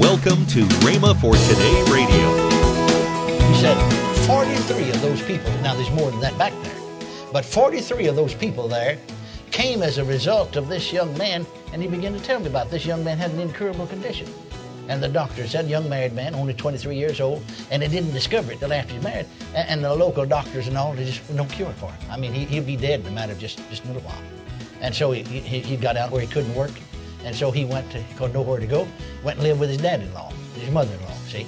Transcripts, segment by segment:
Welcome to Rhema for Today Radio. He said 43 of those people, now there's more than that back there, but 43 of those people there came as a result of this young man, and he began to tell me about this young man had an incurable condition. And the doctor said, young married man, only 23 years old, and they didn't discover it till after he's married. And, the local doctors and all, they just no cure for him. I mean, he, he'll be dead in a matter of just, just a little while. And so he, he, he got out where he couldn't work. And so he went to, he couldn't know where to go, went and lived with his dad-in-law, his mother-in-law, see,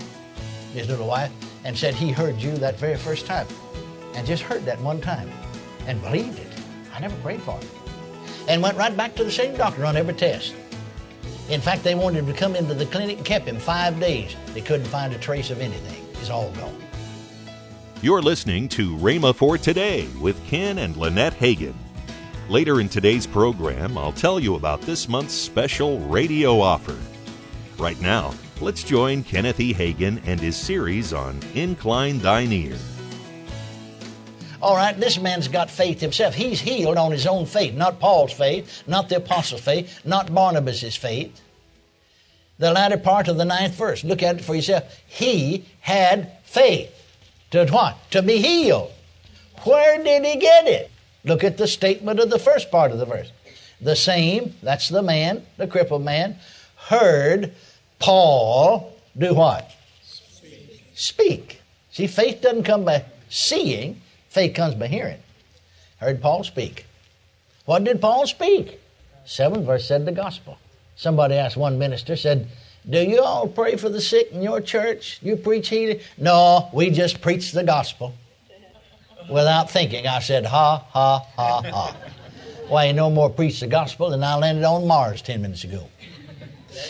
his little wife, and said he heard you that very first time. And just heard that one time and believed it. I never prayed for him. And went right back to the same doctor on every test. In fact, they wanted him to come into the clinic and kept him five days. They couldn't find a trace of anything. It's all gone. You're listening to Rhema for Today with Ken and Lynette Hagin. Later in today's program, I'll tell you about this month's special radio offer. Right now, let's join Kenneth E. Hagin and his series on Incline Thine Ear. All right, this man's got faith himself. He's healed on his own faith, not Paul's faith, not the apostles' faith, not Barnabas' faith. The latter part of the ninth verse. Look at it for yourself. He had faith. To what? To be healed. Where did he get it? Look at the statement of the first part of the verse. The same, that's the man, the crippled man, heard Paul do what? Speak. Speak. See, faith doesn't come by seeing, faith comes by hearing. Heard Paul speak. What did Paul speak? Seventh verse said the gospel. Somebody asked one minister, said, Do you all pray for the sick in your church? You preach healing? No, we just preach the gospel. Without thinking, I said, Ha, ha, ha, ha. Why, he no more preached the gospel than I landed on Mars 10 minutes ago.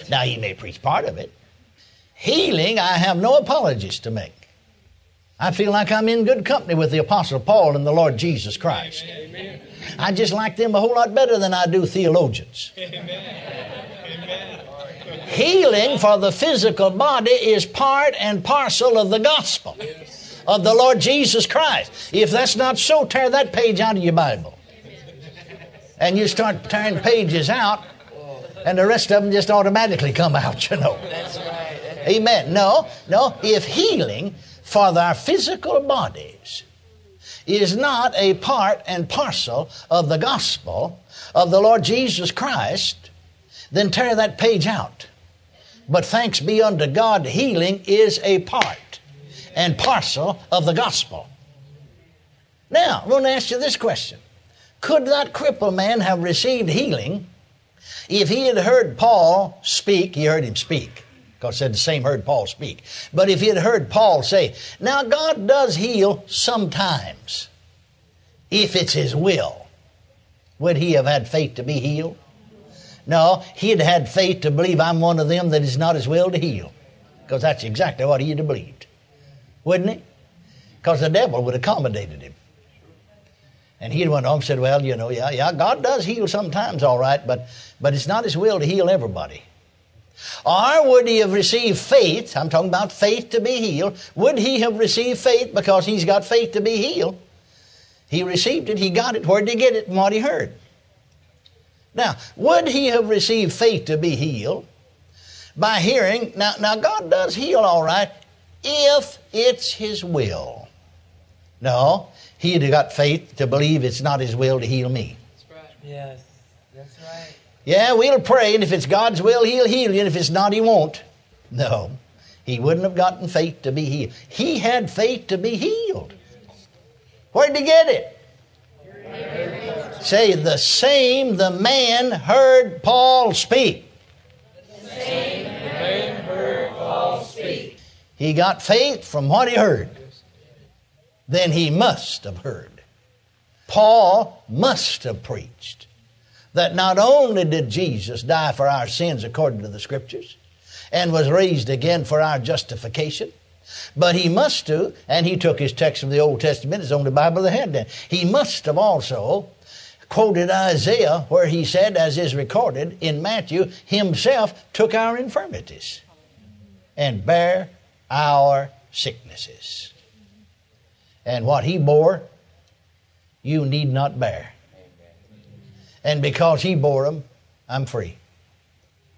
Now, he may preach part of it. Healing, I have no apologies to make. I feel like I'm in good company with the Apostle Paul and the Lord Jesus Christ. Amen. I just like them a whole lot better than I do theologians. Amen. Healing for the physical body is part and parcel of the gospel of the Lord Jesus Christ. If that's not so, tear that page out of your Bible. And you start tearing pages out, and the rest of them just automatically come out, you know. That's right. Amen. No, no. If healing for our physical bodies is not a part and parcel of the gospel of the Lord Jesus Christ, then tear that page out. But thanks be unto God, healing is a part and parcel of the gospel. Now, I want to ask you this question Could that crippled man have received healing if he had heard Paul speak? He heard him speak. God said the same heard Paul speak. But if he had heard Paul say, Now God does heal sometimes, if it's his will, would he have had faith to be healed? No, he'd had faith to believe I'm one of them that is not his will to heal. Because that's exactly what he'd have believed. Wouldn't he? Because the devil would have accommodated him. And he went on and said, Well, you know, yeah, yeah, God does heal sometimes, all right, but, but it's not his will to heal everybody. Or would he have received faith? I'm talking about faith to be healed. Would he have received faith because he's got faith to be healed? He received it, he got it. Where did he get it? From what he heard. Now, would he have received faith to be healed by hearing? Now, now God does heal all right if it's his will. No, he'd have got faith to believe it's not his will to heal me. That's right. Yes, that's right. Yeah, we'll pray, and if it's God's will, he'll heal you, and if it's not, he won't. No, he wouldn't have gotten faith to be healed. He had faith to be healed. Where'd he get it? Say, the same the man heard Paul speak. He got faith from what he heard. Then he must have heard. Paul must have preached that not only did Jesus die for our sins according to the Scriptures and was raised again for our justification, but he must have, and he took his text from the Old Testament, it's only Bible that had that. He must have also quoted Isaiah where he said, as is recorded in Matthew, himself took our infirmities and bare our sicknesses. And what he bore, you need not bear. And because he bore them, I'm free.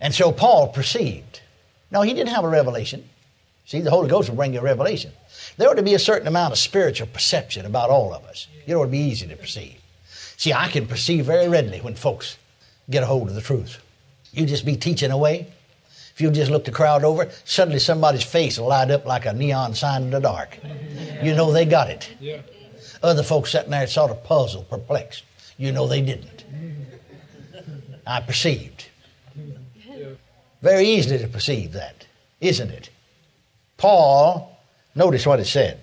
And so Paul perceived No, he didn't have a revelation. See, the Holy Ghost will bring you a revelation. There ought to be a certain amount of spiritual perception about all of us. It ought to be easy to perceive. See, I can perceive very readily when folks get a hold of the truth. You just be teaching away. If you just look the crowd over, suddenly somebody's face will light up like a neon sign in the dark. You know they got it. Yeah. Other folks sitting there sort of puzzled, perplexed. You know they didn't. I perceived. Very easily to perceive that, isn't it? Paul, notice what it said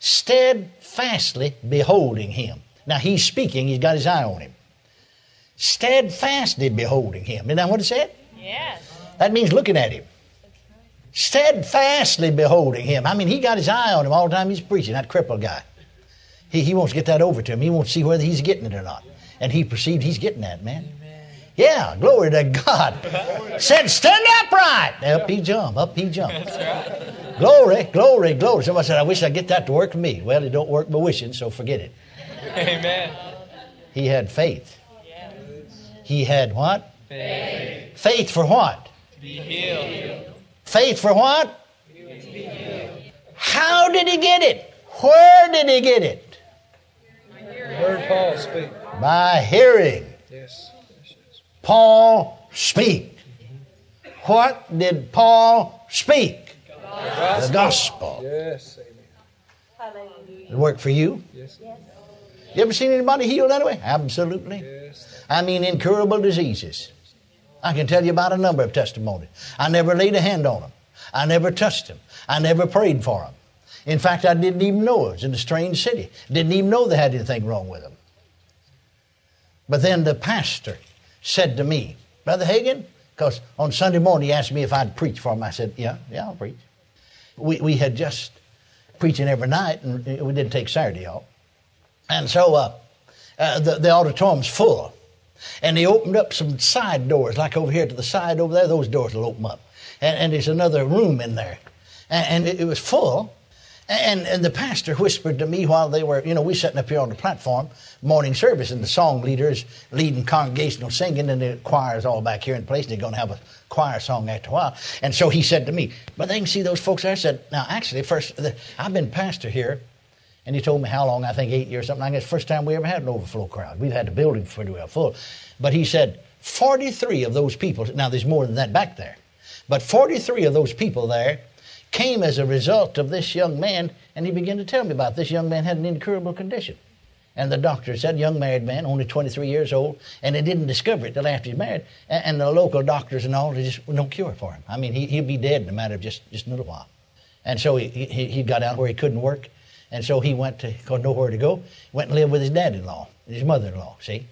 steadfastly beholding him. Now he's speaking, he's got his eye on him. Steadfastly beholding him. Isn't that what it said? Yes. That means looking at him. Steadfastly beholding him. I mean, he got his eye on him all the time he's preaching, that crippled guy. He, he wants to get that over to him. He wants to see whether he's getting it or not. And he perceived he's getting that, man. Yeah, glory to God. Said, stand upright. Up he jumped. Up he jumped. Glory, glory, glory. Somebody said, I wish I'd get that to work for me. Well, it don't work by wishing, so forget it. Amen. He had faith. He had what? Faith. Faith for what? To be healed. Faith for what? How did he get it? Where did he get it? Heard Paul speak. By hearing. Yes. Paul speak. What did Paul speak? The gospel. Yes. Hallelujah. It worked for you? Yes. You ever seen anybody healed that way? Absolutely. Yes. I mean, incurable diseases. I can tell you about a number of testimonies. I never laid a hand on them. I never touched them. I never prayed for them. In fact, I didn't even know it was in a strange city. Didn't even know they had anything wrong with them. But then the pastor said to me, Brother Hagin, because on Sunday morning he asked me if I'd preach for him. I said, Yeah, yeah, I'll preach. We, we had just preaching every night, and we didn't take Saturday off. And so uh, uh, the, the auditorium's full. And he opened up some side doors, like over here to the side over there, those doors will open up. And, and there's another room in there. And, and it, was full. And, and the pastor whispered to me while they were, you know, we sitting up here on the platform, morning service, and the song leaders leading congregational singing, and the choir's all back here in place, and they're going to have a choir song after a while. And so he said to me, but they can see those folks there. I said, now, actually, first, I've been pastor here, and he told me how long, I think eight years, something like that. First time we ever had an overflow crowd. We've had the building pretty well full. But he said, 43 of those people, now there's more than that back there, but 43 of those people there came as a result of this young man, and he began to tell me about this young man had an incurable condition. And the doctor said, young married man, only 23 years old, and they didn't discover it till after he's married. And, the local doctors and all, they just no cure for him. I mean, he, he'll be dead in a matter of just, just a little while. And so he, he, he got out where he couldn't work, and so he went to, couldn't know where to go, went and lived with his dad-in-law, his mother-in-law, see,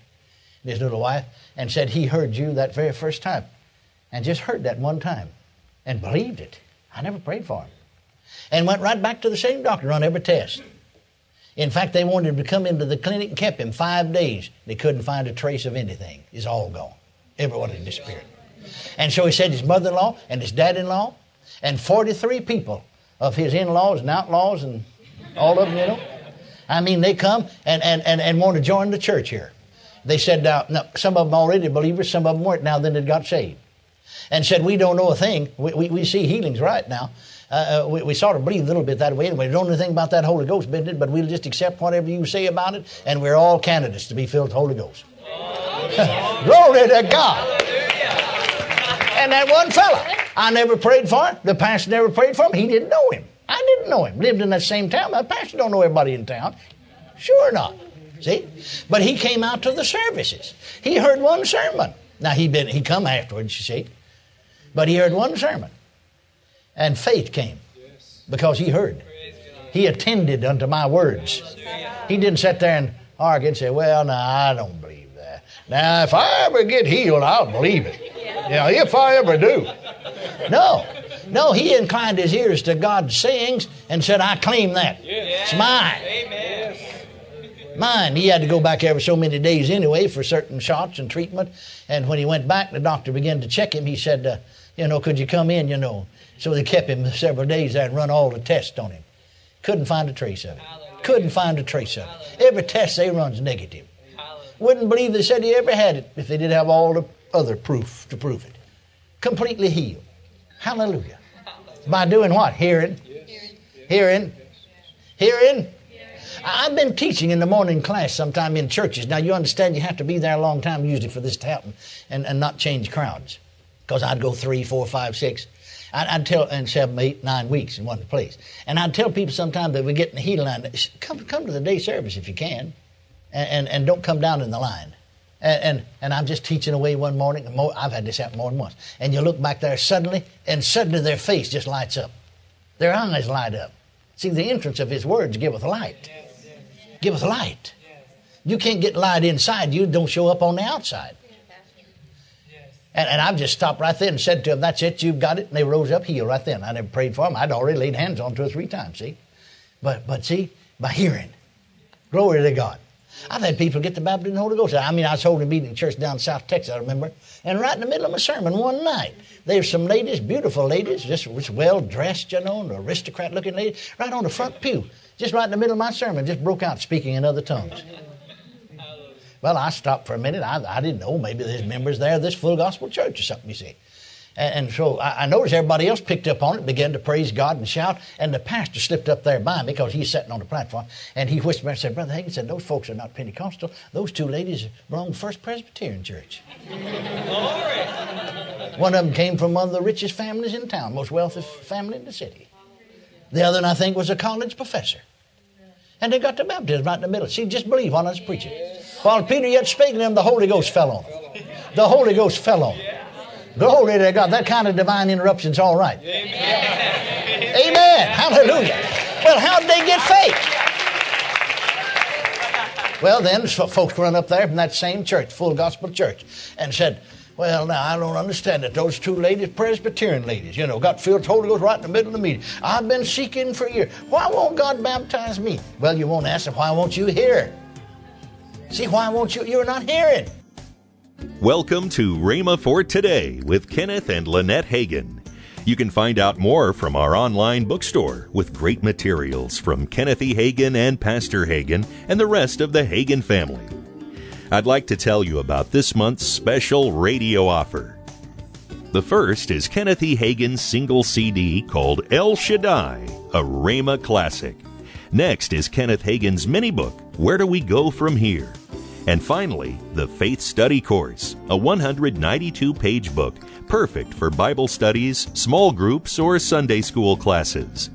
and his little wife, and said he heard you that very first time, and just heard that one time, and believed it. I never prayed for him. And went right back to the same doctor on every test. In fact, they wanted him to come into the clinic and kept him five days. They couldn't find a trace of anything. It's all gone. Everyone had disappeared. And so he said his mother in law and his dad in law and 43 people of his in laws and outlaws and all of them, you know. I mean, they come and, and, and, and want to join the church here. They said, now, now, some of them already believers, some of them weren't. Now, then they got saved and said, We don't know a thing. We, we, we see healings right now. Uh, we, we, sort of believe a little bit that way. And we don't know anything about that Holy Ghost business, but we'll just accept whatever you say about it, and we're all candidates to be filled with Holy Ghost. Glory to God. And that one fella, I never prayed for him. The pastor never prayed for him. He didn't know him. I didn't know him. Lived in that same town. My pastor don't know everybody in town. Sure not. See? But he came out to the services. He heard one sermon. Now he been he come afterwards, you see. But he heard one sermon. And faith came because he heard. He attended unto my words. He didn't sit there and argue and say, Well, no, I don't believe that. Now, if I ever get healed, I'll believe it. Yeah, if I ever do. No. No, he inclined his ears to God's sayings and said, I claim that. It's mine. Mine. He had to go back every so many days anyway for certain shots and treatment. And when he went back, the doctor began to check him. He said, uh, You know, could you come in, you know? So they kept him several days there and run all the tests on him. Couldn't find a trace of it. Couldn't find a trace of it. Every test they run's negative. Wouldn't believe they said he ever had it if they didn't have all the other proof to prove it. Completely healed. Hallelujah. By doing what? Hearing. Hearing. Hearing. I've been teaching in the morning class sometime in churches. Now, you understand you have to be there a long time usually for this to happen and, and not change crowds. Because I'd go three, four, five, six. I'd, I'd tell, and seven, eight, nine weeks in one place. And I'd tell people sometimes that we get in the heat line, come, come to the day service if you can, and, and, and don't come down in the line. And, and, and I'm just teaching away one morning. I've had this happen more than once. And you look back there suddenly, and suddenly their face just lights up. Their eyes light up. See, the entrance of His words giveth light. Giveth light. You can't get light inside you, don't show up on the outside. And, and I've just stopped right there and said to them, That's it, you've got it. And they rose up healed right then. I never prayed for them. I'd already laid hands on two or three times, see? But, but see, by hearing. Glory to God. I've had people get the baptism of the Holy Ghost. I mean, I was holding a meeting in church down in South Texas, I remember. And right in the middle of my sermon one night, there's some ladies, beautiful ladies, just, well dressed, you know, aristocrat looking ladies, right on the front pew, just right in the middle of my sermon, just broke out speaking in other tongues. Well, I stopped for a minute. I, I didn't know. Maybe there's members there of this full gospel church or something, you see. And, so I, noticed everybody else picked up on it, began to praise God and shout. And the pastor slipped up there by me because he's sitting on the platform. And he whispered and said, Brother Hagin said, Those folks are not Pentecostal. Those two ladies belong to First Presbyterian Church. Glory. One of them came from one of the richest families in town, most wealthy family in the city. The other, one, I think, was a college professor. And they got the baptism right in the middle. See, just believe while I was preaching. While Peter yet spake to them, the Holy Ghost fell on them. The Holy Ghost fell on them. Glory to God. That kind of divine interruption's all right. Amen. Amen. Hallelujah. Well, how'd they get faith? Well, then so folks run up there from that same church, full gospel church, and said, well, now, I don't understand it. Those two ladies, Presbyterian ladies, you know, got filled with Holy Ghost right in the middle of the meeting. I've been seeking for years. Why won't God baptize me? Well, you won't ask them, why won't you hear? See, why won't you? You're not hearing. Welcome to Rhema for Today with Kenneth and Lynette Hagin. You can find out more from our online bookstore with great materials from Kenneth E. Hagin and Pastor Hagin and the rest of the Hagin family. I'd like to tell you about this month's special radio offer. The first is Kenneth E. Hagin's single CD called El Shaddai, a Rhema classic. Next is Kenneth Hagin's mini book, Where Do We Go From Here? And finally, the Faith Study Course, a 192 page book perfect for Bible studies, small groups, or Sunday school classes.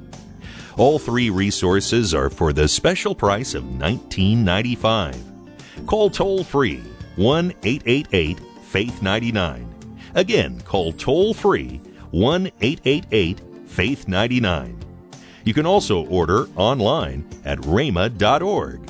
All three resources are for the special price of $19.95. Call toll free 1 888 Faith 99. Again, call toll free 1 888 Faith 99. You can also order online at rhema.org.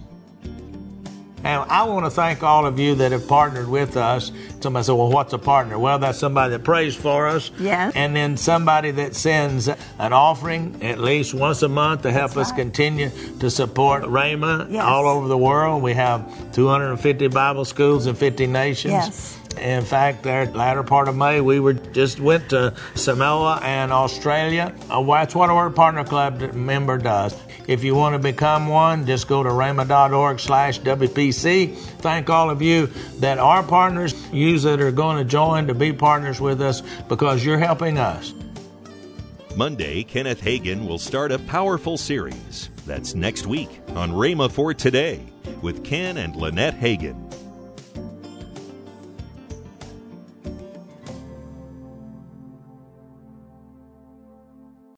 And I want to thank all of you that have partnered with us. Somebody said, Well, what's a partner? Well, that's somebody that prays for us. Yes. And then somebody that sends an offering at least once a month to help That's us right. continue to support Rhema Yes. all over the world. We have 250 Bible schools in 50 nations. Yes. In fact, there latter part of May, we were just went to Samoa and Australia. Uh, that's what our partner club member does. If you want to become one, just go to rhema.org slash WPC. Thank all of you that are partners, you that are going to join to be partners with us because you're helping us. Monday, Kenneth Hagin will start a powerful series. That's next week on Rhema for Today with Ken and Lynette Hagin.